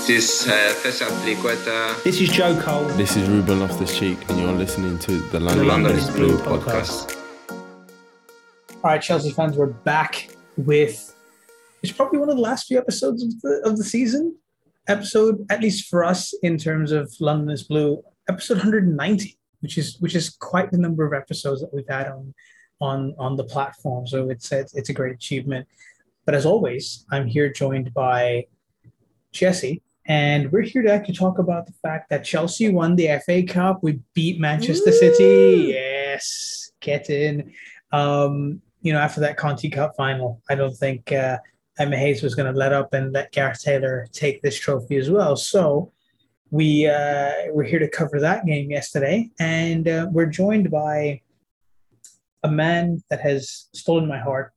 This is uh, Cesar Azpilicueta. This is Joe Cole. This is Ruben Loftus Cheek, and you're listening to the The London, London is is Blue Blue podcast. All right, Chelsea fans, we're back with it's probably one of the last few episodes of the of the season. Episode, at least for us, in terms of London is Blue, episode 190, which is which is quite the number of episodes that we've had on on on the platform. So it's it's, it's a great achievement. But as always, I'm here joined by Jesse, and we're here to actually talk about the fact that Chelsea won the FA Cup. We beat Manchester City. Yes, get in. Um, you know, after that Conti Cup final, I don't think uh, Emma Hayes was going to let up and let Gareth Taylor take this trophy as well. So we uh, we're here to cover that game yesterday, and uh, we're joined by a man that has stolen my heart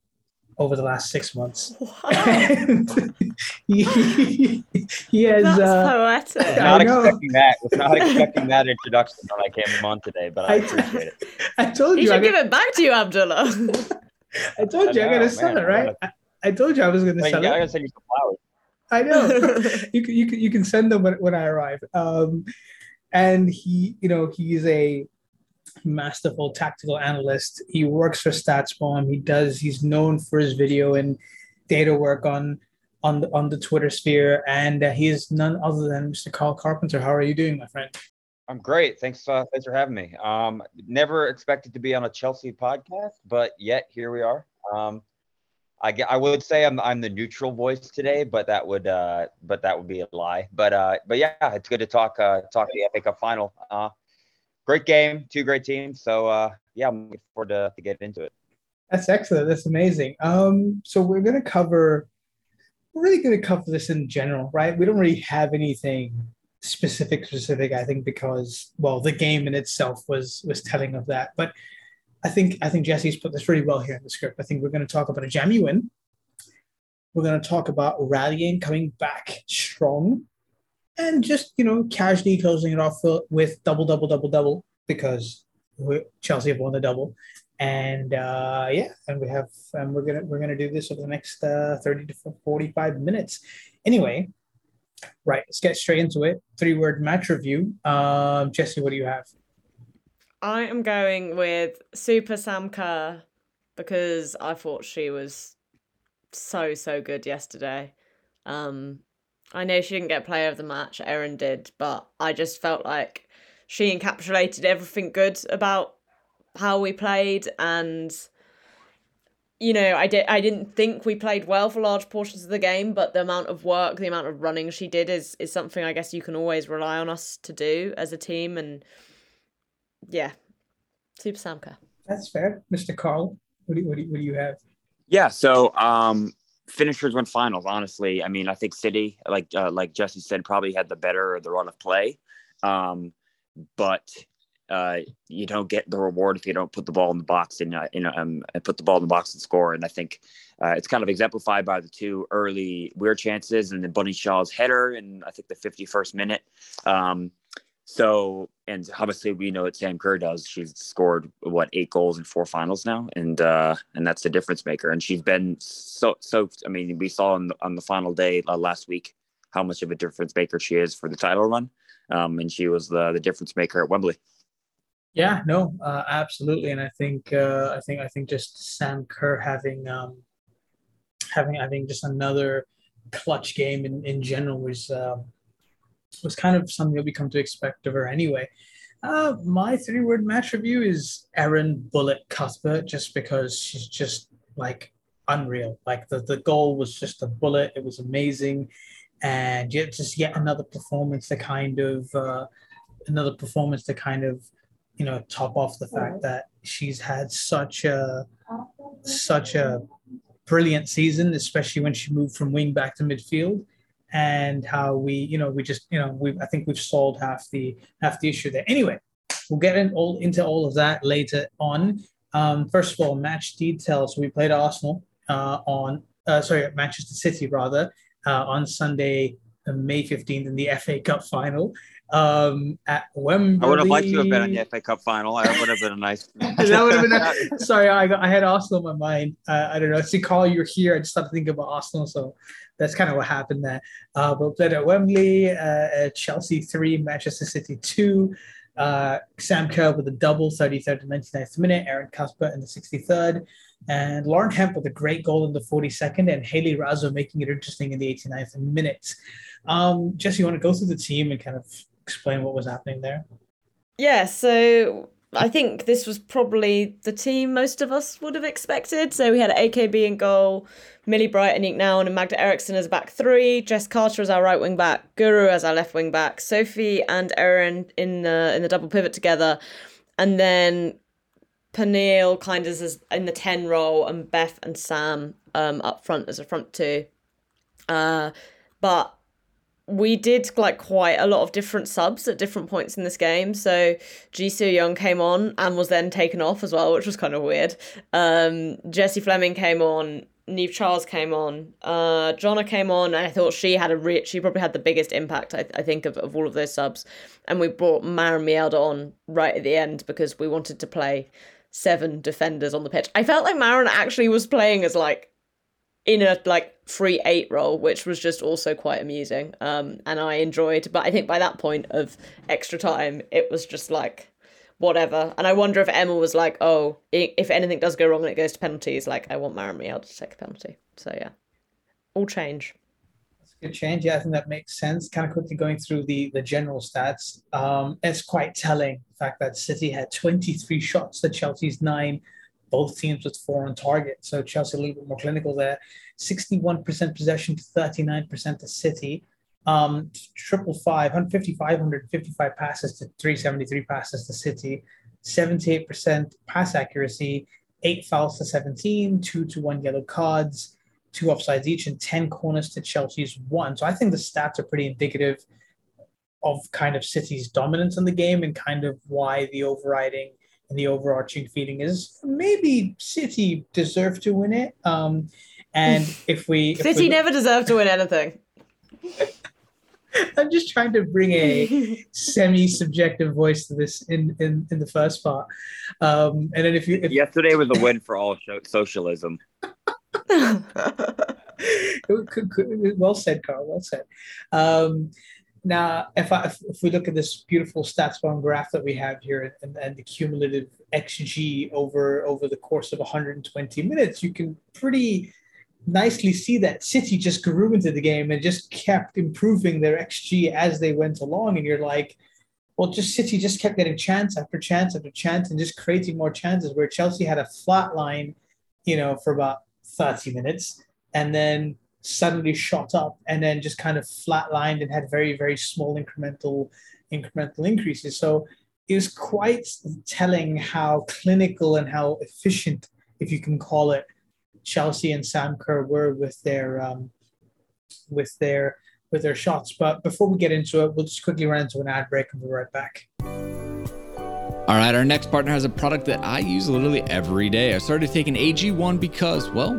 over the last six months. Wow, he, he has. that's Uh, poetic. I not know. expecting that. Was not expecting that introduction when I came on today, but I I- appreciate it. I told He you. I, should give it back to you, Abdullah. I told you I I'm gonna know, sell it, right? I, I told you I was gonna Like, sell I it. gotta send you some flowers. I know. you can you can you can send them when, when I arrive. Um, and he, you know, he's a masterful tactical analyst. He works for StatsBomb. He does. He's known for his video and data work on on the on the Twitter sphere, and uh, he is none other than Mr. Carl Carpenter. How are you doing, my friend? I'm great. Thanks, uh, thanks for having me. Um, never expected to be on a Chelsea podcast, but yet here we are. Um, I, I would say I'm I'm the neutral voice today, but that would uh, but that would be a lie. But uh, but yeah, it's good to talk uh, talk the FA Cup final. Uh, great game, two great teams. So uh, yeah, I'm looking forward to, to get into it. That's excellent. That's amazing. Um, so we're gonna cover. We're really gonna cover this in general, right? We don't really have anything specific, specific. I think because well, the game in itself was was telling of that. But I think I think Jesse's put this really well here in the script. I think we're gonna talk about a jammy win. We're gonna talk about rallying, coming back strong, and just you know casually closing it off with double, double, double, double because Chelsea have won the double and uh, yeah, and we have and we're gonna we're gonna do this over the next uh, thirty to forty five minutes. Anyway, right, let's get straight into it. Three word match review. Um, Jesse, what do you have? I am going with Super Sam Kerr because I thought she was so so good yesterday. Um, I know she didn't get player of the match, Erin did, but I just felt like she encapsulated everything good about how we played and you know, I did I didn't think we played well for large portions of the game, but the amount of work, the amount of running she did is is something I guess you can always rely on us to do as a team and yeah. Super Sam Kerr. That's fair, Mr. Carl. What do you, what do you, what do you have? Yeah, so um finishers win finals, honestly. I mean, I think City, like uh, like Jesse said, probably had the better the run of play. Um, but uh, you don't get the reward if you don't put the ball in the box and uh, you know um, and put the ball in the box and score. And I think uh, it's kind of exemplified by the two early weird chances and then Bunny Shaw's header and I think the 51st minute. Um, so and obviously we know what Sam Kerr does. She's scored what eight goals in four finals now, and uh, and that's the difference maker. And she's been so so. I mean, we saw on the, on the final day uh, last week how much of a difference maker she is for the title run. Um, and she was the the difference maker at Wembley. Yeah, no, uh, absolutely, and I think uh, I think I think just Sam Kerr having um, having having just another clutch game in, in general was um, was kind of something that we come to expect of her anyway. Uh, my three word match review is Erin Bullet Cuthbert, just because she's just like unreal. Like the, the goal was just a bullet, it was amazing, and yet just yet another performance to kind of uh, another performance to kind of you know top off the fact that she's had such a such a brilliant season, especially when she moved from wing back to midfield, and how we you know we just you know we I think we've solved half the half the issue there. Anyway, we'll get in all into all of that later on. Um, first of all, match details. We played Arsenal uh, on uh, sorry Manchester City rather uh, on Sunday, uh, May fifteenth in the FA Cup final. Um, at Wembley. I would have liked to have been in the FA Cup final. That would have been a nice. that would have been. A, sorry, I, got, I had Arsenal in my mind. Uh, I don't know. See, Carl, you're here. I just started thinking about Arsenal, so that's kind of what happened there. Uh, but played at Wembley, uh, Chelsea three, Manchester City two. Uh, Sam Kerr with a double, 33rd and 99th minute. Erin Cuthbert in the 63rd. And Lauren Hemp with a great goal in the 42nd. And Hayley Raso making it interesting in the 89th minute. Um, Jesse, you want to go through the team and kind of explain what was happening there? Yeah, so I think this was probably the team most of us would have expected. So we had AKB in goal, Millie Bright and Nouwen and Magda Eriksson as a back three, Jess Carter as our right wing back, Guro as our left wing back, Sophie and Erin in the in the double pivot together, and then Pernille kind of as in the ten role and Beth and Sam um up front as a front two. Uh, but we did like quite a lot of different subs at different points in this game. So Ji So-yun came on and was then taken off as well, which was kind of weird. Um, Jessie Fleming came on. Niamh Charles came on. Uh, Jonna came on, and I thought she had a re- she probably had the biggest impact. I, I think of, of all of those subs, and we brought Maren Mjelde on right at the end because we wanted to play seven defenders on the pitch. I felt like Maren actually was playing as like in a like free eight role, which was just also quite amusing. Um, and I enjoyed, but I think by that point of extra time, it was just like whatever. And I wonder if Emma was like, oh, if anything does go wrong and it goes to penalties, like I want Mjelde to take a penalty. So yeah, all change. A good change. Yeah, I think that makes sense. Kind of quickly going through the the general stats. Um, it's quite telling the fact that City had 23 shots to Chelsea's nine both teams with four on target. So Chelsea a little bit more clinical there. 61% possession to 39% to City. Um, triple five, 155, 155 passes to 373 passes to City. 78% pass accuracy, eight fouls to 17, two to one yellow cards, two offsides each, and 10 corners to Chelsea's one. So I think the stats are pretty indicative of kind of City's dominance in the game and kind of why the overriding and the overarching feeling is maybe City deserve to win it. Um, and if we if City we, never deserve to win anything. I'm just trying to bring a semi-subjective voice to this in in, in the first part, um, and then if you if, yesterday was a win for all socialism. well said, Carl. Well said. Um, now, if, I, if, we look at this beautiful stats bar graph that we have here and, and the cumulative xG over over the course of 120 minutes, you can pretty nicely see that City just grew into the game and just kept improving their xG as they went along. And you're like, well, just City just kept getting chance after chance after chance and just creating more chances. Where Chelsea had a flat line, you know, for about 30 minutes, and then suddenly shot up and then just kind of flatlined and had very very small incremental incremental increases. So it was quite telling how clinical and how efficient if you can call it chelsea and sam kerr were with their um, with their with their shots. But before we get into it we'll just quickly run into an ad break and we'll be right back. All right, our next partner has a product that I use literally every day. I started taking AG1 because, well,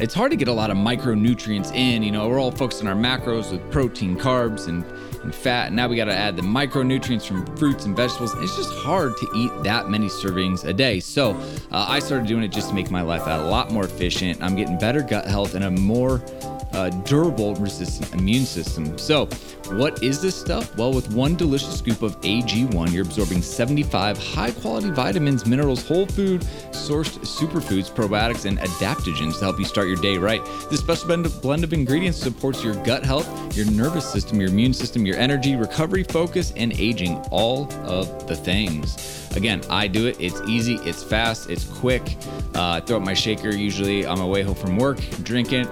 it's hard to get a lot of micronutrients in. You know, we're all focused on our macros with protein, carbs, and, and fat. Now we got to add the micronutrients from fruits and vegetables. It's just hard to eat that many servings a day. So uh, I started doing it just to make my life a lot more efficient. I'm getting better gut health and a more uh, durable, resistant immune system. So, what is this stuff? Well, with one delicious scoop of AG1, you're absorbing 75 high quality vitamins, minerals, whole food sourced superfoods, probiotics, and adaptogens to help you start your day right. This special blend of ingredients supports your gut health, your nervous system, your immune system, your energy, recovery, focus, and aging all of the things. Again, I do it. It's easy, it's fast, it's quick. Uh, I throw up my shaker usually on my way home from work, drink it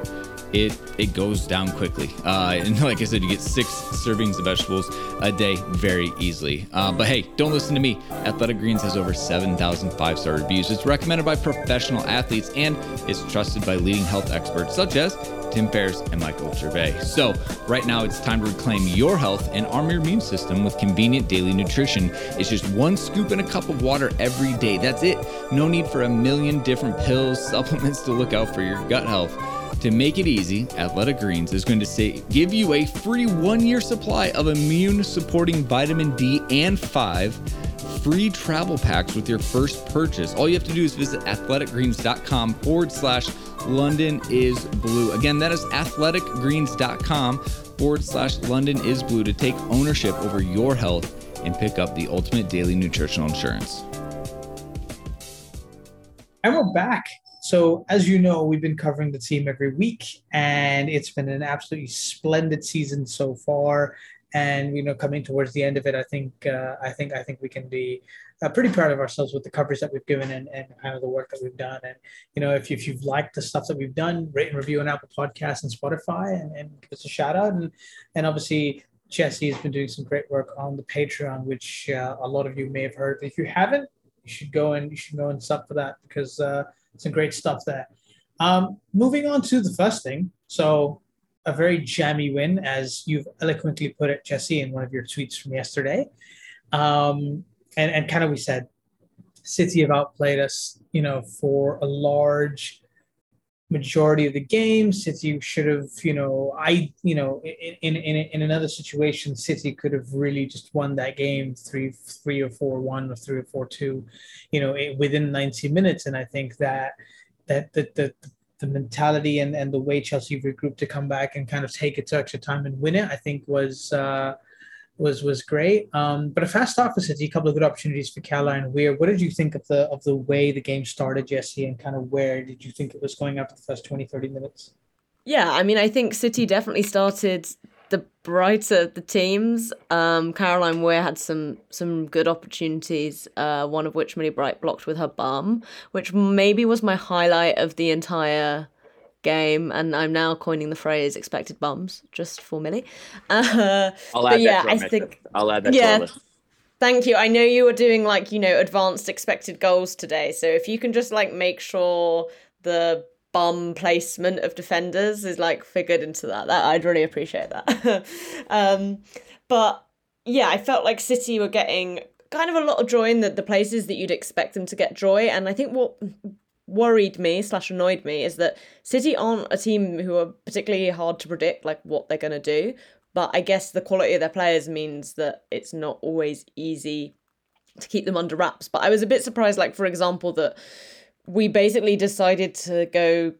it it goes down quickly. Uh, and like I said, you get six servings of vegetables a day very easily. Uh, but hey, don't listen to me. Athletic Greens has over 7,000 five star reviews. It's recommended by professional athletes and is trusted by leading health experts such as Tim Ferriss and Michael Gervais. So, right now it's time to reclaim your health and arm your immune system with convenient daily nutrition. It's just one scoop in a cup of water every day. That's it. No need for a million different pills, supplements to look out for your gut health. To make it easy, Athletic Greens is going to say give you a free one year supply of immune supporting vitamin D and five free travel packs with your first purchase. All you have to do is visit athleticgreens.com forward slash London is blue. Again, that is athleticgreens.com forward slash London is blue to take ownership over your health and pick up the ultimate daily nutritional insurance. And we're back. So, as you know, we've been covering the team every week, and it's been an absolutely splendid season so far. And you know, coming towards the end of it, I think uh, I think I think we can be uh, pretty proud of ourselves with the coverage that we've given and, and kind of the work that we've done. And you know, if, if you've liked the stuff that we've done, rate and review on Apple Podcasts and Spotify, and, and give us a shout out. And and obviously, Jesse has been doing some great work on the Patreon, which uh, a lot of you may have heard. If you haven't, you should go and you should go and sub for that because uh, some great stuff there. Um, moving on to the first thing. So a very jammy win, as you've eloquently put it, Jesse, in one of your tweets from yesterday. Um, and, and kind of we said, City have outplayed us, you know, for a large majority of the game. City should have, you know, I, you know, in, in, in another situation, City could have really just won that game three, three or four, one or three or four, two, you know, within 90 minutes. And I think that, that, that, the, the mentality and, and the way Chelsea regrouped to come back and kind of take it to extra time and win it, I think was, uh, was was great. Um, but a fast for City, a couple of good opportunities for Caroline Weir. What did you think of the of the way the game started, Jesse, and kind of where did you think it was going after the first 20, 30 minutes? Yeah, I mean, I think City definitely started the brighter the teams. Um, Caroline Weir had some some good opportunities, uh, one of which Millie Bright blocked with her bum, which maybe was my highlight of the entire game, and I'm now coining the phrase "expected bums" just for Millie. Uh, I'll add yeah, that I think I'll add that. Yeah, thank you. I know you were doing like you know advanced expected goals today, so if you can just like make sure the bum placement of defenders is like figured into that, that I'd really appreciate that. um, but yeah, I felt like City were getting kind of a lot of joy in the, the places that you'd expect them to get joy, and I think what worried me slash annoyed me is that City aren't a team who are particularly hard to predict like what they're gonna do. But I guess the quality of their players means that it's not always easy to keep them under wraps. But I was a bit surprised, like for example, that we basically decided to go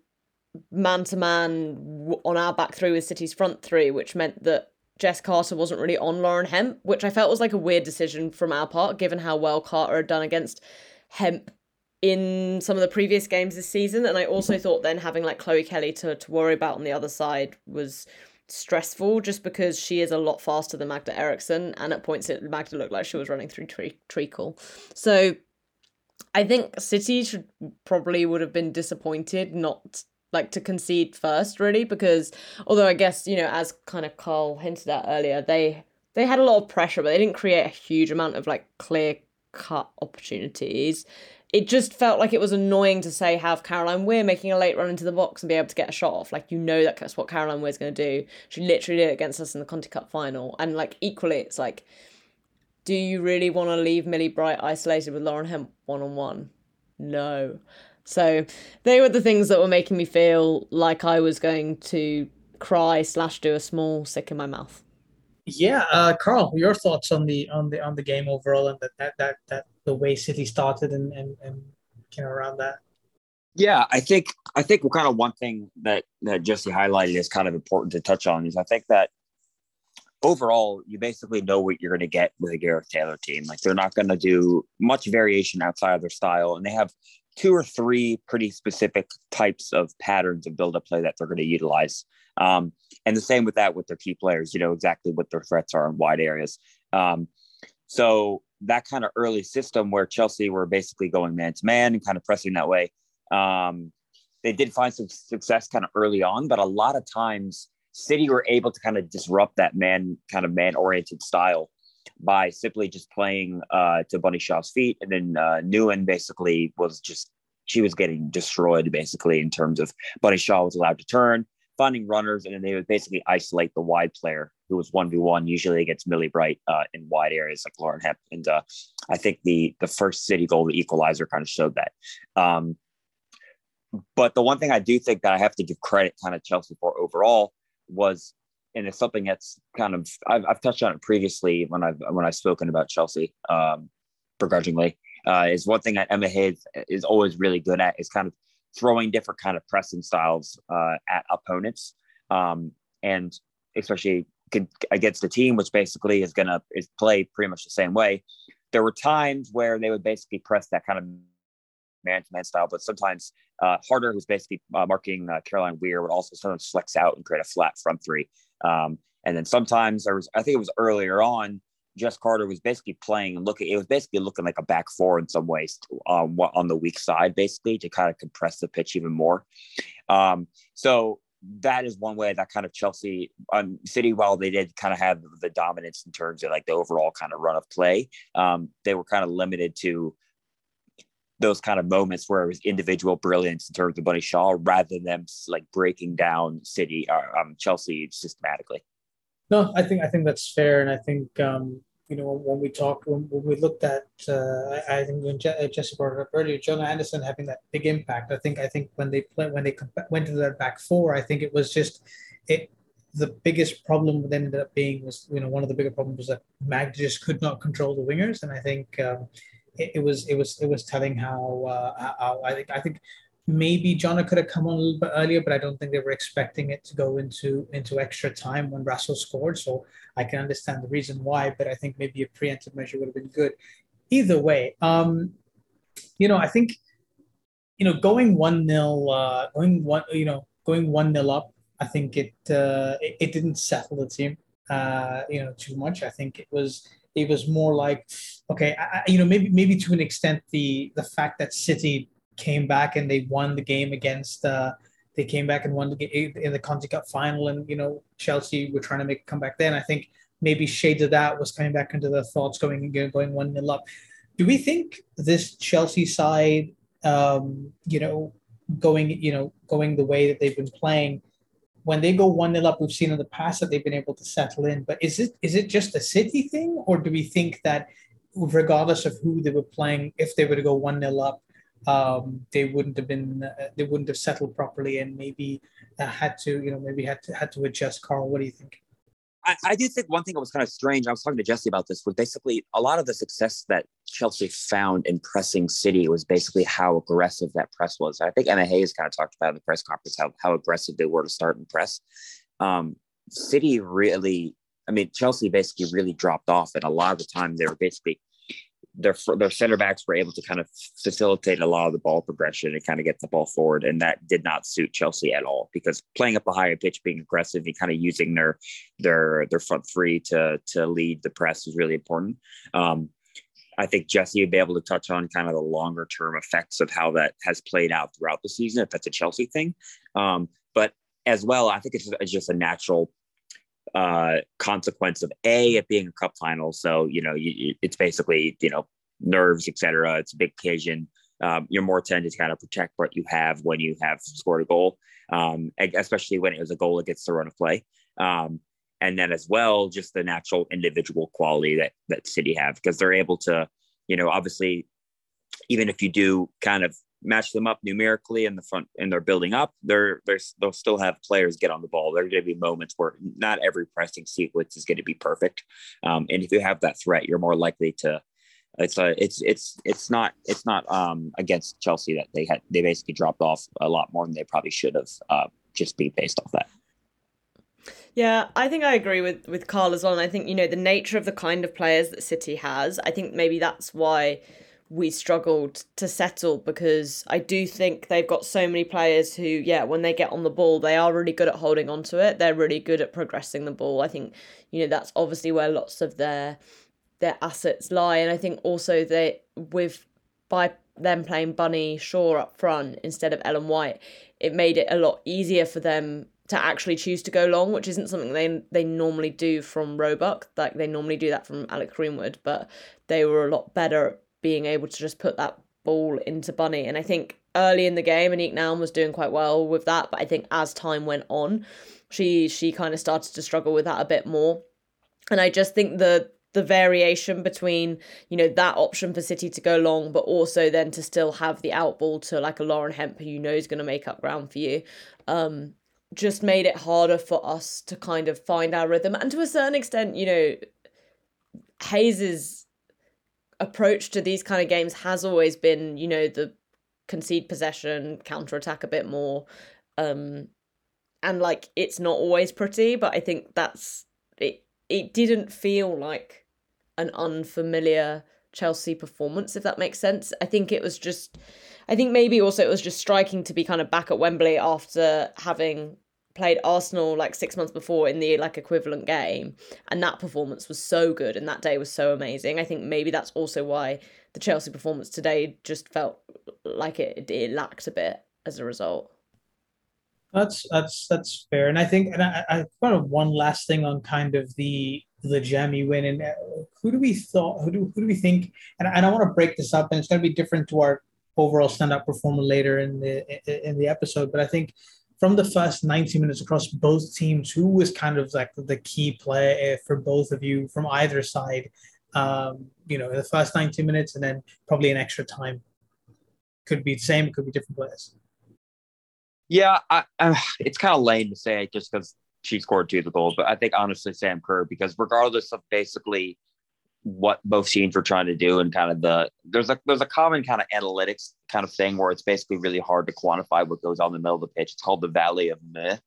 man to man on our back three with City's front three, which meant that Jess Carter wasn't really on Lauren Hemp, which I felt was like a weird decision from our part, given how well Carter had done against Hemp in some of the previous games this season. And I also thought then having like Chloe Kelly to, to worry about on the other side was stressful just because she is a lot faster than Magda Eriksson. And at points, it Magda looked like she was running through tre- treacle. So I think City should probably would have been disappointed not like to concede first really because although I guess you know as kind of Carl hinted at earlier they they had a lot of pressure but they didn't create a huge amount of like clear cut opportunities it just felt like it was annoying to say have Caroline Weir making a late run into the box and be able to get a shot off. Like you know that that's what Caroline Weir's going to do. She literally did it against us in the Conti Cup final, and like equally, it's like, do you really want to leave Millie Bright isolated with Lauren Hemp one on one? No. So they were the things that were making me feel like I was going to cry slash do a small sick in my mouth. Yeah, uh, Carl, your thoughts on the on the on the game overall and that that that, that the way City started and and and kind of around that. Yeah, I think I think kind of one thing that that Jesse highlighted is kind of important to touch on is I think that overall you basically know what you're going to get with a Gareth Taylor team. Like they're not going to do much variation outside of their style, and they have two or three pretty specific types of patterns of build-up play that they're going to utilize. Um, and the same with that with their key players, you know exactly what their threats are in wide areas. Um, so that kind of early system where Chelsea were basically going man to man and kind of pressing that way. Um, they did find some success kind of early on, but a lot of times City were able to kind of disrupt that man kind of man oriented style by simply just playing uh, to Bunny Shaw's feet. And then uh, Nouwen basically was just, she was getting destroyed basically in terms of Bunny Shaw was allowed to turn finding runners, and then they would basically isolate the wide player who was one v one, usually against Millie Bright uh, in wide areas like Lauren Hemp. And uh, I think the the first City goal, the equalizer, kind of showed that. Um, but the one thing I do think that I have to give credit kind of Chelsea for overall was, and it's something that's kind of I've, I've touched on it previously when I've when I've spoken about Chelsea um, begrudgingly. Uh, is one thing that Emma Hayes is always really good at is kind of throwing different kind of pressing styles uh, at opponents, um, and especially against a team which basically is to is play pretty much the same way. There were times where they would basically press that kind of man-to-man style, but sometimes uh, Harder, who's basically uh, marking uh, Caroline Weir, would also sometimes flex out and create a flat front three. Um, and then sometimes there was, I think it was earlier on, Jess Carter was basically playing and looking. It was basically looking like a back four in some ways um, on the weak side, basically to kind of compress the pitch even more. Um, so that is one way that kind of Chelsea um, City, while they did kind of have the dominance in terms of like the overall kind of run of play, um, they were kind of limited to those kind of moments where it was individual brilliance in terms of Bunny Shaw rather than them like breaking down City or uh, um, Chelsea systematically. No, I think I think that's fair, and I think um, you know when we talked when, when we looked at uh, I, think when Je- uh, Jesse brought it up earlier, Jonna Andersson having that big impact. I think I think when they play when they went to that back four, I think it was just it. The biggest problem then ended up being was you know one of the bigger problems was that Mag just could not control the wingers, and I think um, it, it, was it was it was telling how, uh, how I think I think maybe Jonna could have come on a little bit earlier, but I don't think they were expecting it to go into into extra time when Russell scored. So I can understand the reason why, but I think maybe a preemptive measure would have been good. Either way, um, you know, I think you know going one nil, uh, going one, you know, going one nil up. I think it, uh, it, it didn't settle the team, uh, you know, too much. I think it was it was more like, okay, I, you know, maybe maybe to an extent the the fact that City came back and they won the game against. Uh, they came back and won the game in the Conti Cup final, and you know Chelsea were trying to make a comeback. Then I think maybe shades of that was coming back into the thoughts going going one nil up. Do we think this Chelsea side, um, you know, going you know going the way that they've been playing? When they go one nil up, we've seen in the past that they've been able to settle in. But is it is it just a City thing, or do we think that regardless of who they were playing, if they were to go one nil up, um, they wouldn't have been uh, they wouldn't have settled properly and maybe uh, had to you know maybe had to had to adjust. Carl, what do you think? I, I do think one thing that was kind of strange. I was talking to Jesse about this. Was basically a lot of the success that Chelsea found in pressing City was basically how aggressive that press was. I think Emma Hayes kind of talked about in the press conference how how aggressive they were to start and press. Um, City really, I mean, Chelsea basically really dropped off, and a lot of the time they were basically their their center backs were able to kind of facilitate a lot of the ball progression and kind of get the ball forward, and that did not suit Chelsea at all because playing up a higher pitch, being aggressive, and kind of using their their their front three to to lead the press is really important. Um, I think Jesse would be able to touch on kind of the longer term effects of how that has played out throughout the season, if that's a Chelsea thing. Um, but as well, I think it's, it's just a natural uh, consequence of a it being a cup final. So you know, you, it's basically you know nerves, etc. It's a big occasion. Um, you're more tended to kind of protect what you have when you have scored a goal, um, especially when it was a goal against the run of play. Um, and then as well, just the natural individual quality that that City have because they're able to, you know, obviously, even if you do kind of match them up numerically in the front and they're building up, they're, they're they'll still have players get on the ball. There are going to be moments where not every pressing sequence is going to be perfect, um, and if you have that threat, you're more likely to. It's a, it's it's it's not it's not um, against Chelsea that they had they basically dropped off a lot more than they probably should have uh, just be based off that. Yeah, I think I agree with with Carl as well, and I think you know the nature of the kind of players that City has. I think maybe that's why we struggled to settle because I do think they've got so many players who, yeah, when they get on the ball, they are really good at holding onto it. They're really good at progressing the ball. I think, you know, that's obviously where lots of their their assets lie. And I think also they with by them playing Bunny Shaw up front instead of Ellen White, it made it a lot easier for them to actually choose to go long, which isn't something they they normally do from Roebuck. Like they normally do that from Alex Greenwood, but they were a lot better being able to just put that ball into Bunny. And I think early in the game, Aniek Nouwen was doing quite well with that. But I think as time went on, she she kind of started to struggle with that a bit more. And I just think the the variation between you know that option for City to go long, but also then to still have the outball to like a Lauren Hemp who you know is going to make up ground for you, um, just made it harder for us to kind of find our rhythm. And to a certain extent, you know, Hayes's approach to these kind of games has always been, you know, the concede possession, counter attack a bit more, um, and like it's not always pretty, but I think that's it. It didn't feel like an unfamiliar Chelsea performance, if that makes sense. I think it was just, I think maybe also it was just striking to be kind of back at Wembley after having played Arsenal like six months before in the like equivalent game, and that performance was so good, and that day was so amazing. I think maybe that's also why the Chelsea performance today just felt like it it lacked a bit as a result. That's that's that's fair, and I think, and I, I kind of one last thing on kind of the the jammy win, and uh, who do we thought, who do who do we think, and, I want to break this up, and it's going to be different to our overall stand-up performer later in the in the episode, but I think from the first 90 minutes across both teams, who was kind of like the key player for both of you from either side? Um, you know, the first 90 minutes, and then probably an extra time. Could be the same, could be different players. Yeah, I, I, it's kind of lame to say just because she scored two of the goals, but I think honestly Sam Kerr because regardless of basically what both teams were trying to do and kind of the there's a there's a common kind of analytics kind of thing where it's basically really hard to quantify what goes on in the middle of the pitch. It's called the Valley of Myth.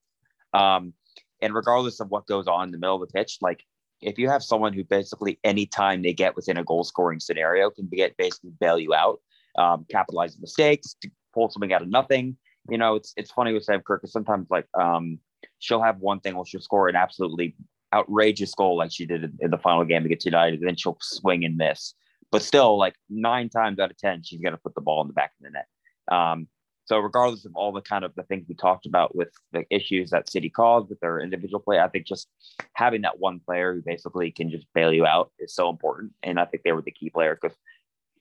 Um, and regardless of what goes on in the middle of the pitch, like if you have someone who basically anytime they get within a goal scoring scenario can get basically bail you out, um, capitalize mistakes, pull something out of nothing, you know, it's it's funny with Sam Kerr because sometimes like um she'll have one thing where she'll score an absolutely outrageous goal like she did in the final game against United, then she'll swing and miss. But still, like nine times out of ten, she's gonna put the ball in the back of the net. Um, so regardless of all the kind of the things we talked about with the issues that City caused with their individual play, I think just having that one player who basically can just bail you out is so important. And I think they were the key players because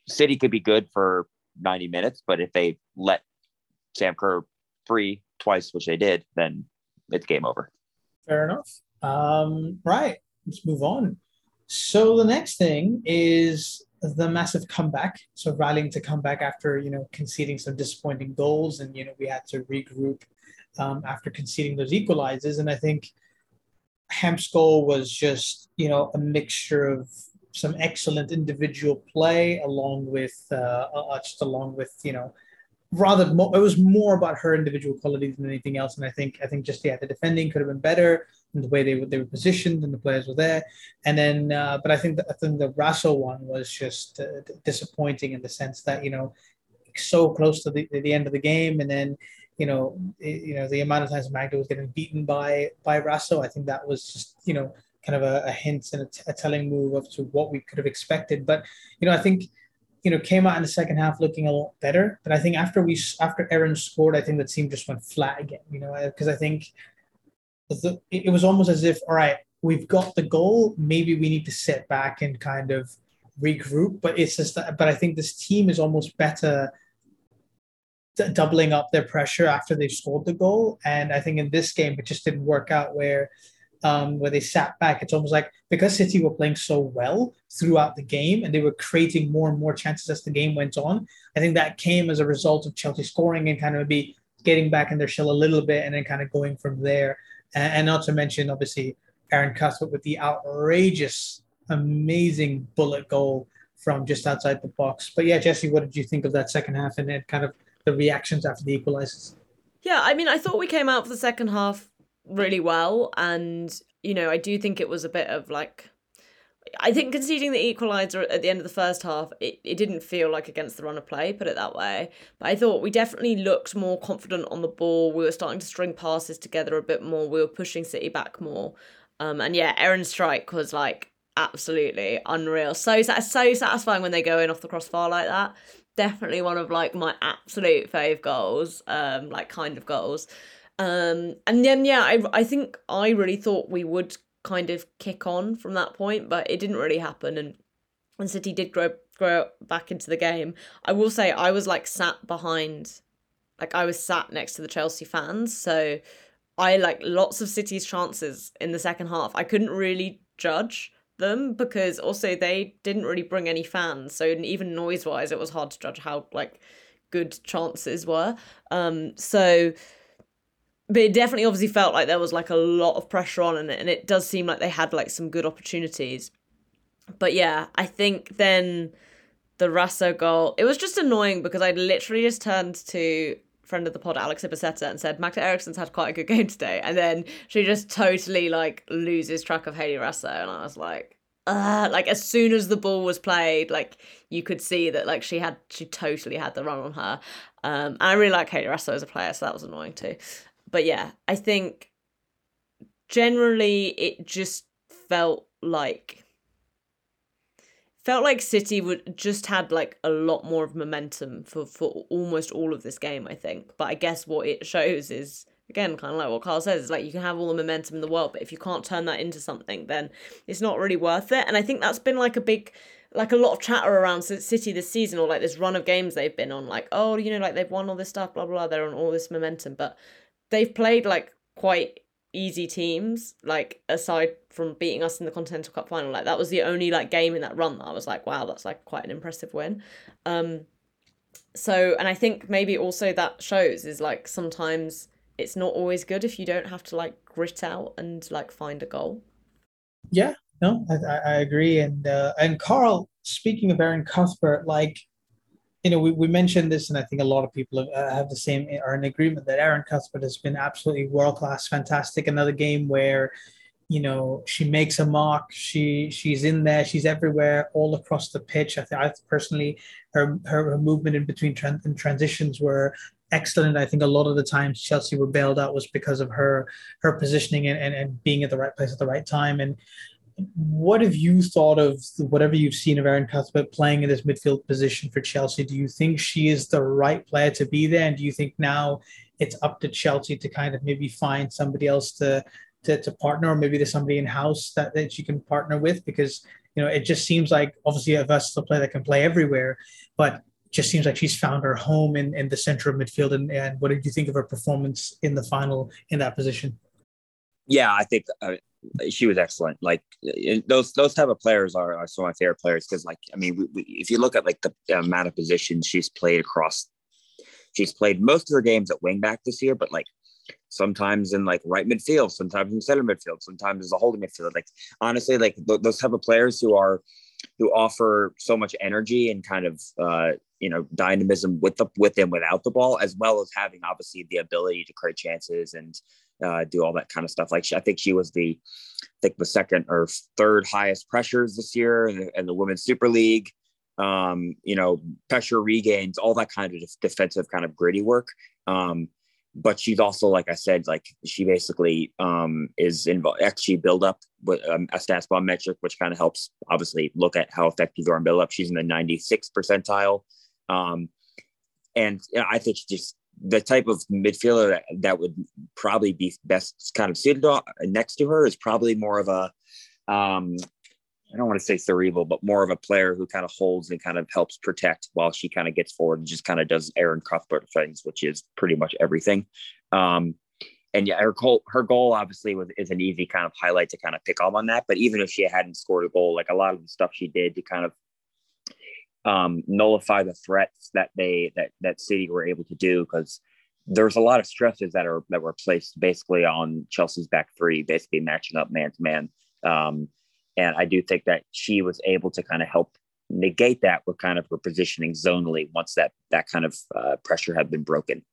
City could be good for 90 minutes, but if they let Sam Kerr free twice, which they did, then it's game over. Fair enough. Um, right, let's move on. So the next thing is the massive comeback. So rallying to come back after you know conceding some disappointing goals, and you know we had to regroup um, after conceding those equalizes. And I think Hemp's goal was just you know a mixture of some excellent individual play along with uh, uh, just along with you know rather it was more about her individual qualities than anything else. And I think I think just yeah, the defending could have been better and the way they were they were positioned and the players were there. And then, uh, but I think the, I think the Russell one was just uh, disappointing in the sense that you know so close to the, the end of the game, and then you know you know the amount of times Magda was getting beaten by by Russell. I think that was just you know kind of a, a hint and a, t- a telling move of to what we could have expected. But you know I think you know, came out in the second half looking a lot better. But I think after we after Erin scored, I think the team just went flat again. You know, because I think it was almost as if, all right, we've got the goal. Maybe we need to sit back and kind of regroup. But it's just, that, but I think this team is almost better doubling up their pressure after they've scored the goal. And I think in this game, it just didn't work out where um, where they sat back. It's almost like because City were playing so well throughout the game and they were creating more and more chances as the game went on. I think that came as a result of Chelsea scoring and kind of maybe getting back in their shell a little bit and then kind of going from there. And, and not to mention, obviously, Erin Cuthbert with the outrageous, amazing bullet goal from just outside the box. But yeah, Jesse, what did you think of that second half and then kind of the reactions after the equalizers? Yeah, I mean, I thought we came out for the second half really well and you know i do think it was a bit of like i think conceding the equalizer at the end of the first half it, it didn't feel like against the run of play put it that way. But i thought we definitely looked more confident on the ball. We were starting to string passes together a bit more. We were pushing city back more. Um, and yeah Erin's strike was like absolutely unreal. So so satisfying when they go in off the crossbar like that. Definitely one of like my absolute fave goals um like kind of goals. Um, and then yeah, I I think I really thought we would kind of kick on from that point, but it didn't really happen. And and City did grow grow back into the game. I will say I was like sat behind, like I was sat next to the Chelsea fans, so I like lots of City's chances in the second half. I couldn't really judge them because also they didn't really bring any fans. So even noise wise, it was hard to judge how like good chances were. Um, so but it definitely obviously felt like there was like a lot of pressure on and, and it does seem like they had like some good opportunities. But yeah i think then the raso goal it was just annoying because i literally just turned to friend of the pod alex ibaseta and said magda eriksson's had quite a good game today. And then she just totally like loses track of hayley raso and i was like uh, like as soon as the ball was played, like you could see that like she had she totally had the run on her. Um, and I really like Hayley Raso as a player, so that was annoying too but yeah, I think generally it just felt like felt like City would just had like a lot more of momentum for for almost all of this game, I think. But I guess what it shows is again kind of like what Carl says, is like you can have all the momentum in the world, but if you can't turn that into something, then it's not really worth it. And I think that's been like a big like a lot of chatter around City this season or like this run of games they've been on, like, oh, you know, like they've won all this stuff, blah blah blah, they're on all this momentum. But they've played like quite easy teams like aside from beating us in the continental cup final like that was the only like game in that run that i was like wow that's like quite an impressive win. Um so and i think maybe also that shows is like sometimes it's not always good if you don't have to like grit out and like find a goal. Yeah no i, I agree. And uh, and carl speaking of erin cuthbert like you know, we, we mentioned this, and I think a lot of people have, uh, have the same are in agreement that Erin Cuthbert has been absolutely world class, fantastic. Another game where, you know, she makes a mark. She she's in there. She's everywhere, all across the pitch. I think I personally, her her, her movement in between tran- transitions were excellent. I think a lot of the times Chelsea were bailed out was because of her her positioning and, and, and being at the right place at the right time. And what have you thought of whatever you've seen of Erin Cuthbert playing in this midfield position for Chelsea? Do you think she is the right player to be there? And do you think now it's up to Chelsea to kind of maybe find somebody else to to, to partner, or maybe there's somebody in house that, that she can partner with? Because you know, it just seems like obviously a versatile player that can play everywhere, but just seems like she's found her home in, in the center of midfield. And, and what did you think of her performance in the final in that position? Yeah, I think uh, she was excellent. Like those those type of players are, are some of my favorite players because like I mean, we, we, if you look at like the amount of positions she's played across, she's played most of her games at wingback this year, but like sometimes in like right midfield, sometimes in center midfield, sometimes as a holding midfield. Like honestly, like th- those type of players who are who offer so much energy and kind of uh, you know dynamism with the with and without the ball, as well as having obviously the ability to create chances and uh, do all that kind of stuff. Like she, I think she was the, I think the second or third highest pressures this year in the, in the Women's Super League. Um, you know, pressure regains, all that kind of defensive kind of gritty work. Um, but she's also, like I said, like she basically um, is involved. Actually, build up with um, a StatsBomb metric, which kind of helps obviously look at how effective you are in build up. She's in the 96 percentile. Um, and you know, I think she just the type of midfielder that, that would probably be best kind of suited next to her is probably more of a um, I don't want to say cerebral, but more of a player who kind of holds and kind of helps protect while she kind of gets forward and just kind of does Erin Cuthbert things, which is pretty much everything. Um, and yeah, her goal, her goal obviously was is an easy kind of highlight to kind of pick up on that. But even if she hadn't scored a goal, like a lot of the stuff she did to kind of um, nullify the threats that they that that City were able to do because there's a lot of stresses that are that were placed basically on Chelsea's back three, basically matching up man to man. Um, and I do think that she was able to kind of help negate that with kind of her positioning zonally once that that kind of uh, pressure had been broken.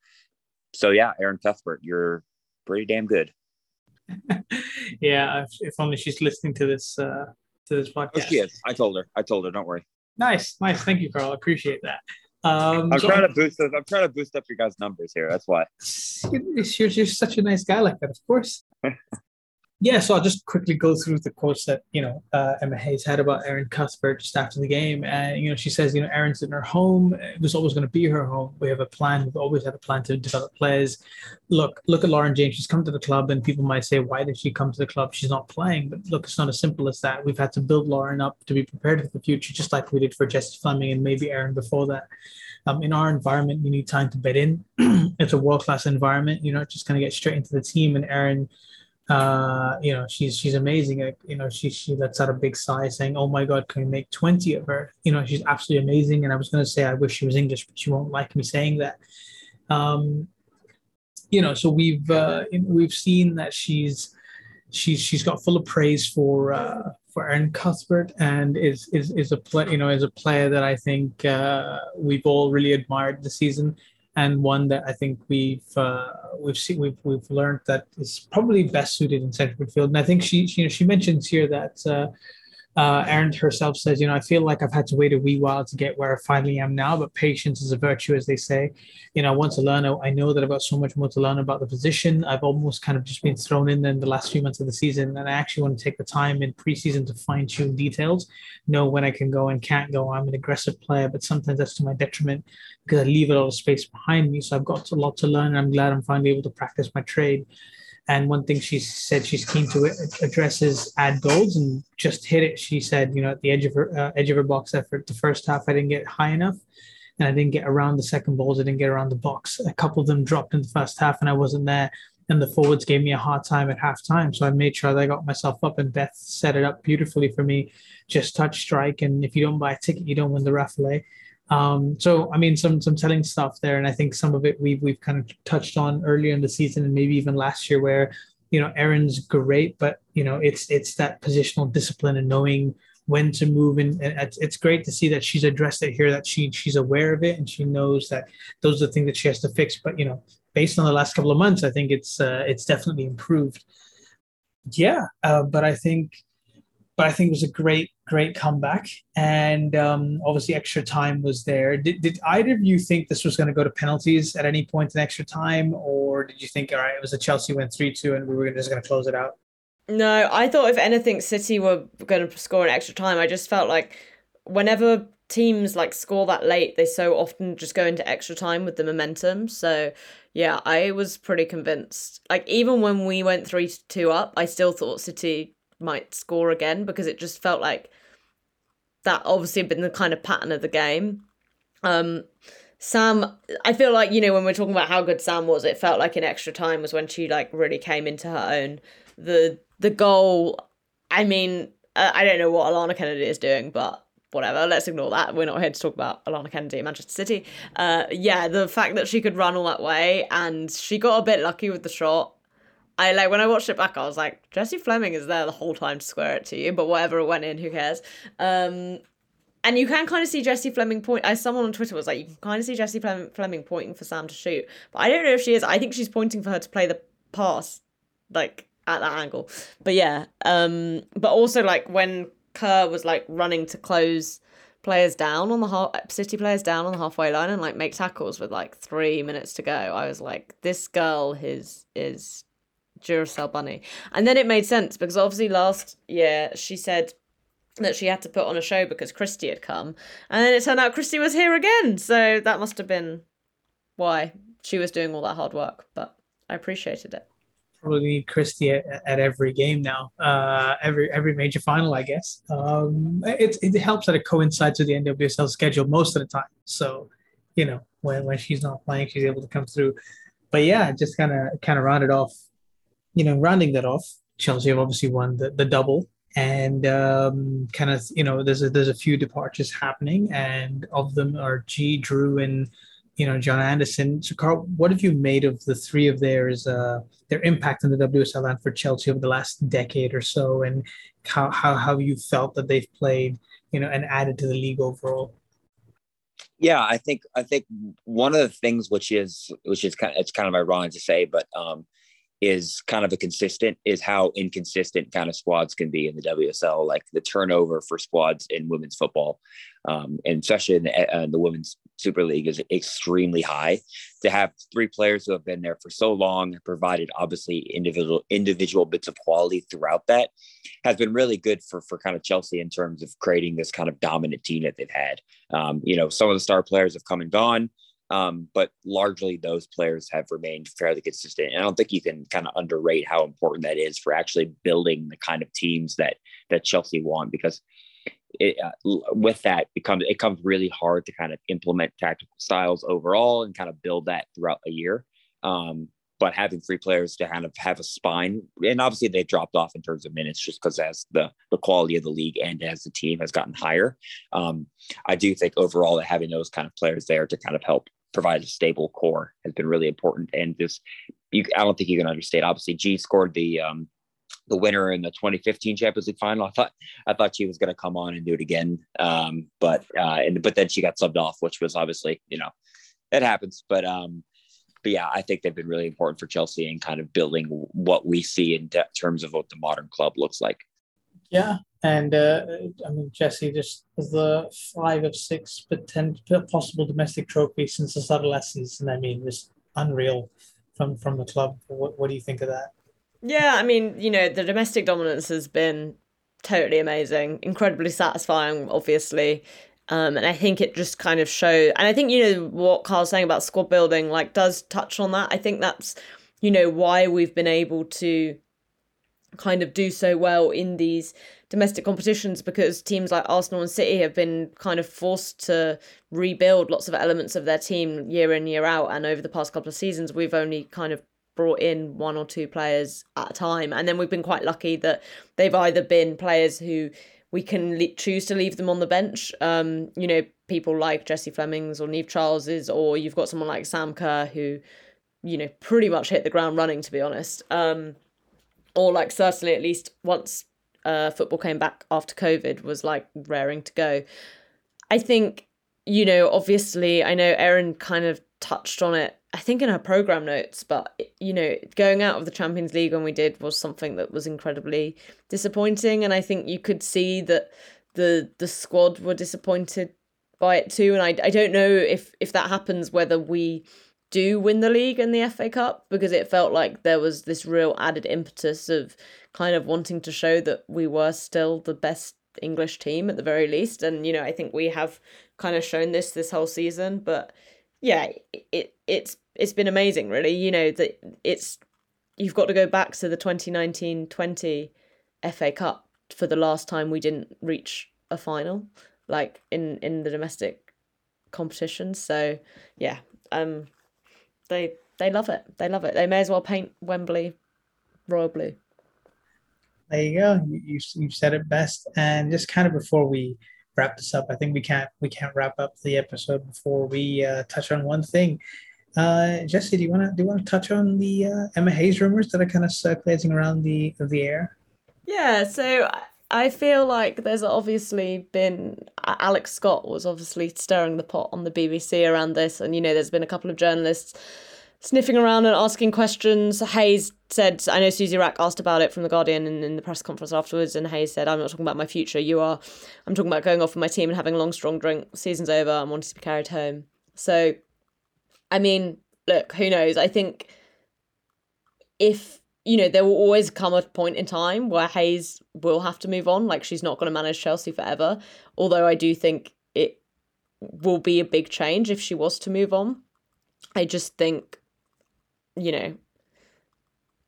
So yeah, Erin Cuthbert, you're pretty damn good. yeah, if, if, only she's listening to this uh, to this podcast. Oh, she is. I told her. I told her. Don't worry. Nice, nice. Thank you, Carl. I appreciate that. Um, I'm so, trying to boost. I'm trying to boost up your guys' numbers here. That's why. You're, you're such a nice guy like that, of course. yeah, so I'll just quickly go through the quotes that you know uh, Emma Hayes had about Erin Cuthbert just after the game, and you know she says, you know, Erin's in her home. It was always going to be her home. We have a plan. We've always had a plan to develop players. Look, look at Lauren James. She's come to the club, and people might say, why did she come to the club? She's not playing. But look, it's not as simple as that. We've had to build Lauren up to be prepared for the future, just like we did for Jessie Fleming and maybe Erin before that. Um, in our environment, you need time to bed in. it's a world class environment. You're not just going to get straight into the team. And Erin Uh, you know, she's she's amazing. Like, you know, she she lets out a big sigh, saying, "Oh my God, can we make 20 of her?" You know, she's absolutely amazing. And I was going to say, I wish she was English, but she won't like me saying that. Um, you know, so we've uh, we've seen that she's she's she's got full of praise for uh, for Erin Cuthbert and is is is a play you know is a player that I think uh, we've all really admired this season and one that I think we've uh, we've seen we've we've learned that is probably best suited in central midfield. And I think she, she you know she mentions here that uh, uh, Erin herself says, you know, I feel like I've had to wait a wee while to get where I finally am now, but patience is a virtue, as they say. You know, I want to learn. I know that I've got so much more to learn about the position. I've almost kind of just been thrown in in the last few months of the season, and I actually want to take the time in preseason to fine tune details, know when I can go and can't go. I'm an aggressive player, but sometimes that's to my detriment because I leave a lot of space behind me. So I've got a lot to learn, and I'm glad I'm finally able to practice my trade. And one thing she said she's keen to address is add goals and just hit it. She said, you know, at the edge of her uh, edge of her box effort, the first half I didn't get high enough, and I didn't get around the second balls. I didn't get around the box. A couple of them dropped in the first half, and I wasn't there. And the forwards gave me a hard time at halftime. So I made sure that I got myself up, and Beth set it up beautifully for me. Just touch strike, and if you don't buy a ticket, you don't win the raffle. Um, so I mean, some some telling stuff there, and I think some of it we've we've kind of touched on earlier in the season, and maybe even last year, where you know Erin's great, but you know it's it's that positional discipline and knowing when to move, and, and it's, it's great to see that she's addressed it here, that she she's aware of it, and she knows that those are the things that she has to fix. But you know, based on the last couple of months, I think it's uh, it's definitely improved. Yeah, uh, but I think but I think it was a great, great comeback. And um, obviously, extra time was there. Did, did either of you think this was going to go to penalties at any point in extra time? Or did you think, all right, it was a Chelsea win 3 2 and we were just going to close it out? No, I thought if anything, City were going to score in extra time. I just felt like whenever teams like score that late, they so often just go into extra time with the momentum. So yeah, I was pretty convinced. Like even when we went three two up, I still thought City might score again because it just felt like that obviously had been the kind of pattern of the game. Um, Sam, I feel like you know when we're talking about how good Sam was, it felt like in extra time was when she like really came into her own. The the goal, I mean, I don't know what Alanna Kennedy is doing, but whatever. Let's ignore that. We're not here to talk about Alanna Kennedy Manchester City. Uh, yeah, the fact that she could run all that way and she got a bit lucky with the shot. I like when I watched it back, I was like, Jessie Fleming is there the whole time to square it to you, but whatever it went in, who cares? Um, and you can kind of see Jessie Fleming point. As someone on Twitter was like, you can kind of see Jessie Fleming pointing for Sam to shoot, but I don't know if she is. I think she's pointing for her to play the pass, like at that angle. But yeah, um, but also like when Kerr was like running to close players down on the half city players down on the halfway line and like make tackles with like three minutes to go. I was like, this girl is is Duracell bunny. And then it made sense because obviously last year she said that she had to put on a show because Kristie had come. And then it turned out Kristie was here again. So that must have been why she was doing all that hard work. But I appreciated it. Probably need Kristie at, at every game now, uh, every every major final, I guess. Um, it, it helps that it coincides with the NWSL schedule most of the time. So, you know, when, when she's not playing, she's able to come through. But yeah, just kind of kind of rounded off you know, rounding that off, Chelsea have obviously won the, the double, and um, kind of you know, there's a, there's a few departures happening, and of them are Ji, Drew, and you know Jonna Andersson. So, Carl, what have you made of the three of theirs, uh, their impact on the WSL and for Chelsea over the last decade or so, and how how how you felt that they've played, you know, and added to the league overall? Yeah, I think I think one of the things which is which is kind of it's kind of ironic to say, but um, is kind of a consistent is how inconsistent kind of squads can be in the WSL. Like the turnover for squads in women's football, um, and especially in the, uh, the women's Super League, is extremely high. To have three players who have been there for so long, provided obviously individual individual bits of quality throughout that, has been really good for for kind of Chelsea in terms of creating this kind of dominant team that they've had. Um, you know, some of the star players have come and gone. Um, but largely those players have remained fairly consistent. And I don't think you can kind of underrate how important that is for actually building the kind of teams that that Chelsea want because it, uh, with that becomes it comes really hard to kind of implement tactical styles overall and kind of build that throughout a year. Um, but having three players to kind of have a spine, and obviously they've dropped off in terms of minutes just because as the the quality of the league and as the team has gotten higher, um, I do think overall that having those kind of players there to kind of help provide a stable core has been really important. And this, you, I don't think you can understate. Obviously, Ji scored the um, the winner in the 2015 Champions League final. I thought I thought she was going to come on and do it again, um, but uh, and but then she got subbed off, which was obviously you know it happens. But um, but yeah, I think they've been really important for Chelsea and kind of building what we see in terms of what the modern club looks like. Yeah, and uh, I mean Jesse just the five of six potential possible domestic trophies since the last season. I mean, just unreal from from the club. What what do you think of that? Yeah, I mean, you know, the domestic dominance has been totally amazing, incredibly satisfying, obviously. Um, and I think it just kind of shows, and I think, you know, what Carl's saying about squad building, like, does touch on that. I think that's, you know, why we've been able to kind of do so well in these domestic competitions because teams like Arsenal and City have been kind of forced to rebuild lots of elements of their team year in, year out. And over the past couple of seasons, we've only kind of brought in one or two players at a time. And then we've been quite lucky that they've either been players who we can le- choose to leave them on the bench. Um, you know, people like Jessie Flemings or Niamh Charles's, or you've got someone like Sam Kerr who, you know, pretty much hit the ground running, to be honest. Um, or like certainly at least once uh, football came back after COVID was like raring to go. I think, you know, obviously, I know Erin kind of touched on it I think in her program notes, but you know, going out of the Champions League when we did was something that was incredibly disappointing, and I think you could see that the the squad were disappointed by it too. And I I don't know if if that happens whether we do win the league and the FA Cup because it felt like there was this real added impetus of kind of wanting to show that we were still the best English team at the very least. And you know, I think we have kind of shown this this whole season, but yeah, it it's it's been amazing, really. You know that it's you've got to go back to the 2019-20 FA Cup for the last time we didn't reach a final, like in in the domestic competition. So yeah, um, they they love it. They love it. They may as well paint Wembley royal blue. There you go. You, you you've said it best. And just kind of before we wrap this up, I think we can't we can't wrap up the episode before we uh, touch on one thing. Uh, Jesse, do you want to do you want to touch on the uh, Emma Hayes rumors that are kind of circulating around the the air? Yeah, so I feel like there's obviously been uh, Alex Scott was obviously stirring the pot on the BBC around this, and you know there's been a couple of journalists sniffing around and asking questions. Hayes said, I know Suzy Wrack asked about it from The Guardian in, in the press conference afterwards, and Hayes said, I'm not talking about my future, you are. I'm talking about going off with my team and having a long, strong drink. Season's over, I'm wanting to be carried home. So, I mean, look, who knows? I think if, you know, there will always come a point in time where Hayes will have to move on. Like, she's not going to manage Chelsea forever. Although I do think it will be a big change if she was to move on. I just think you know,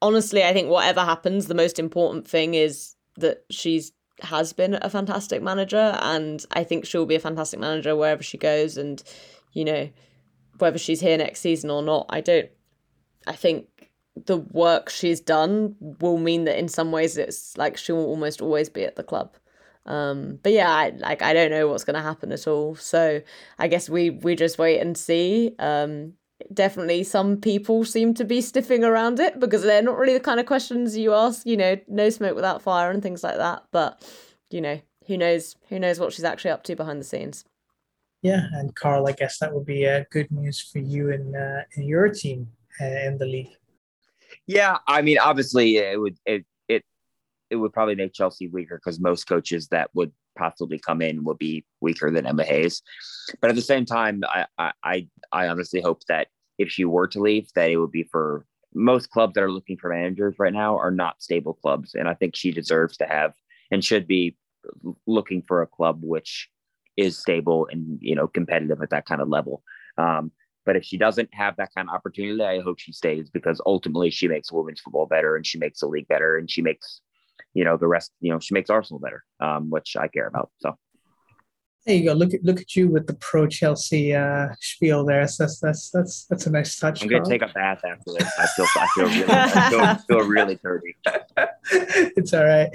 honestly, I think whatever happens, the most important thing is that she's has been a fantastic manager, and I think she'll be a fantastic manager wherever she goes. And you know, whether she's here next season or not, I don't. I think the work she's done will mean that in some ways it's like she will almost always be at the club. Um, but yeah, I, like I don't know what's going to happen at all. So I guess we we just wait and see. Um, definitely some people seem to be sniffing around it because they're not really the kind of questions you ask, you know, no smoke without fire and things like that. But, you know, who knows who knows what she's actually up to behind the scenes. Yeah, and Carl, I guess that would be uh, good news for you and uh, your team uh, in the league. Yeah, I mean, obviously, it would it it it would probably make Chelsea weaker because most coaches that would possibly come in will be weaker than Emma Hayes. But at the same time, I I I honestly hope that if she were to leave, that it would be for most clubs that are looking for managers right now are not stable clubs, and I think she deserves to have and should be looking for a club which is stable and you know competitive at that kind of level. Um, but if she doesn't have that kind of opportunity, I hope she stays because ultimately she makes women's football better and she makes the league better and she makes you know the rest you know she makes arsenal better um, which i care about so There you go. Look at look at you with the pro Chelsea uh, spiel there. That's that's that's that's, that's a nice touch. I'm gonna Carl. take a bath after this. I feel I feel really I feel, feel really dirty. it's all right.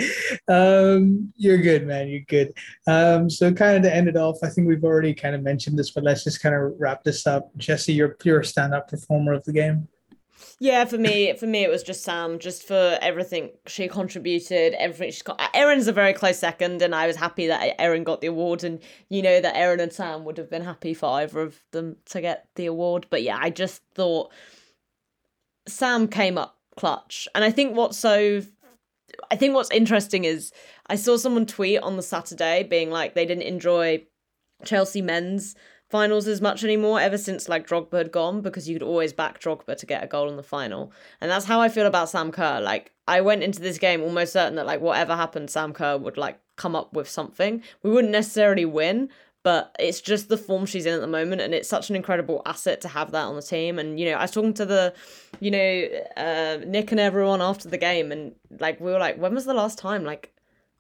Um, you're good, man. You're good. Um, so kind of to end it off, I think we've already kind of mentioned this, but let's just kind of wrap this up. Jesse, you're pure stand-up performer of the game. Yeah, for me, for me, it was just Sam, just for everything she contributed, everything she's got. Erin's a very close second, and I was happy that Erin got the award, and you know that Erin and Sam would have been happy for either of them to get the award. But yeah, I just thought Sam came up clutch, and I think what's so, I think what's interesting is I saw someone tweet on the Saturday being like they didn't enjoy Chelsea men's finals as much anymore ever since like Drogba had gone because you could always back Drogba to get a goal in the final. And that's how I feel about Sam Kerr. Like I went into this game almost certain that like whatever happened, Sam Kerr would like come up with something. We wouldn't necessarily win, but it's just the form she's in at the moment and it's such an incredible asset to have that on the team and you know i was talking to the you know uh, nick and everyone after the game and like we were like when was the last time like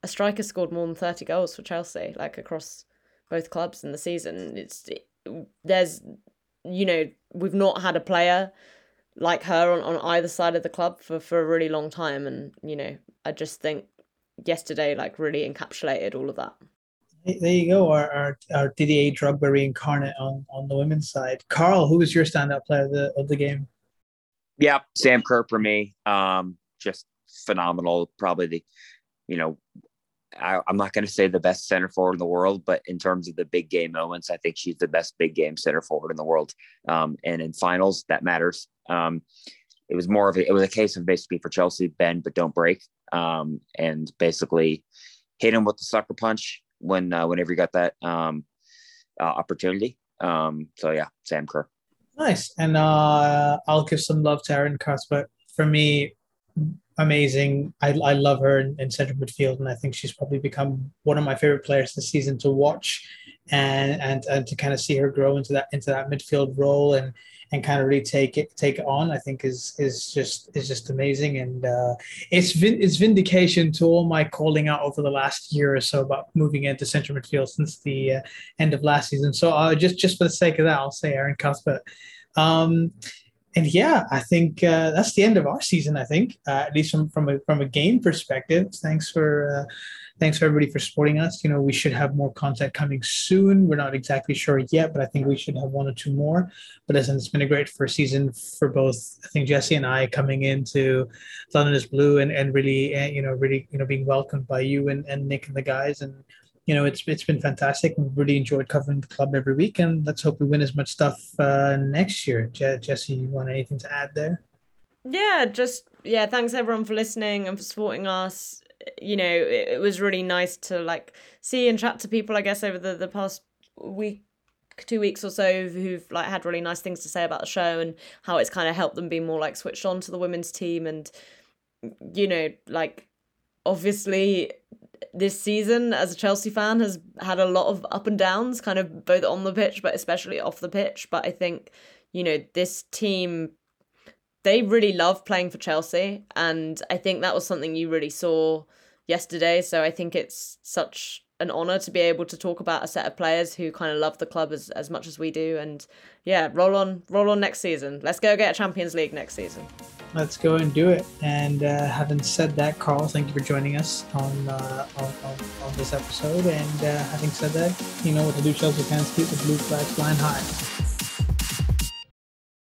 a striker scored more than 30 goals for chelsea like across both clubs in the season it's it, there's you know we've not had a player like her on, on either side of the club for for a really long time and you know i just think yesterday like really encapsulated all of that there you go, our, our, our Didier Drogba reincarnate on, on the women's side. Carl, who was your standout player of the, of the game? Yeah, Sam Kerr for me. Um, just phenomenal. Probably the, you know, I, am not going to say the best center forward in the world, but in terms of the big game moments, I think she's the best big game center forward in the world. Um, and in finals, that matters. Um, it was more of a, it was a case of basically for Chelsea, bend but don't break, um, and basically hit him with the sucker punch when uh, whenever you got that um, uh, opportunity. Um, so yeah, Sam Kerr. Nice, and uh, I'll give some love to Erin Cuthbert. For me, amazing. I, I love her in, in central midfield, and I think she's probably become one of my favorite players this season to watch, and and and to kind of see her grow into that into that midfield role and and kind of really take it take it on. I think is is just is just amazing, and uh, it's vin- it's vindication to all my calling out over the last year or so about moving into central midfield since the uh, end of last season. So uh, just just for the sake of that, I'll say Erin Cuthbert. Um, and yeah, I think uh, that's the end of our season. I think, uh, at least from from a from a game perspective. Thanks for uh, thanks for everybody for supporting us. You know, we should have more content coming soon. We're not exactly sure yet, but I think we should have one or two more. But listen, it's been a great first season for both. I think Jesse and I coming into London is Blue and and really uh, you know really you know being welcomed by you and and Nick and the guys and you know, it's it's been fantastic. We've really enjoyed covering the club every week, and let's hope we win as much stuff uh, next year. Je- Jesse, you want anything to add there? Yeah, just yeah. Thanks everyone for listening and for supporting us. You know, it, it was really nice to like see and chat to people. I guess over the the past week two weeks or so who've like had really nice things to say about the show and how it's kind of helped them be more like switched on to the women's team and you know like obviously this season as a Chelsea fan has had a lot of up and downs, kind of both on the pitch, but especially off the pitch. But I think, you know, this team, they really love playing for Chelsea. And I think that was something you really saw yesterday. So I think it's such an honor to be able to talk about a set of players who kind of love the club as, as much as we do. And yeah, roll on, roll on next season. Let's go get a Champions League next season let's go and do it. And uh, having said that, Carl, thank you for joining us on uh, on, on, on, this episode. And uh, having said that, you know what to do, Chelsea fans. Keep the blue flags flying high.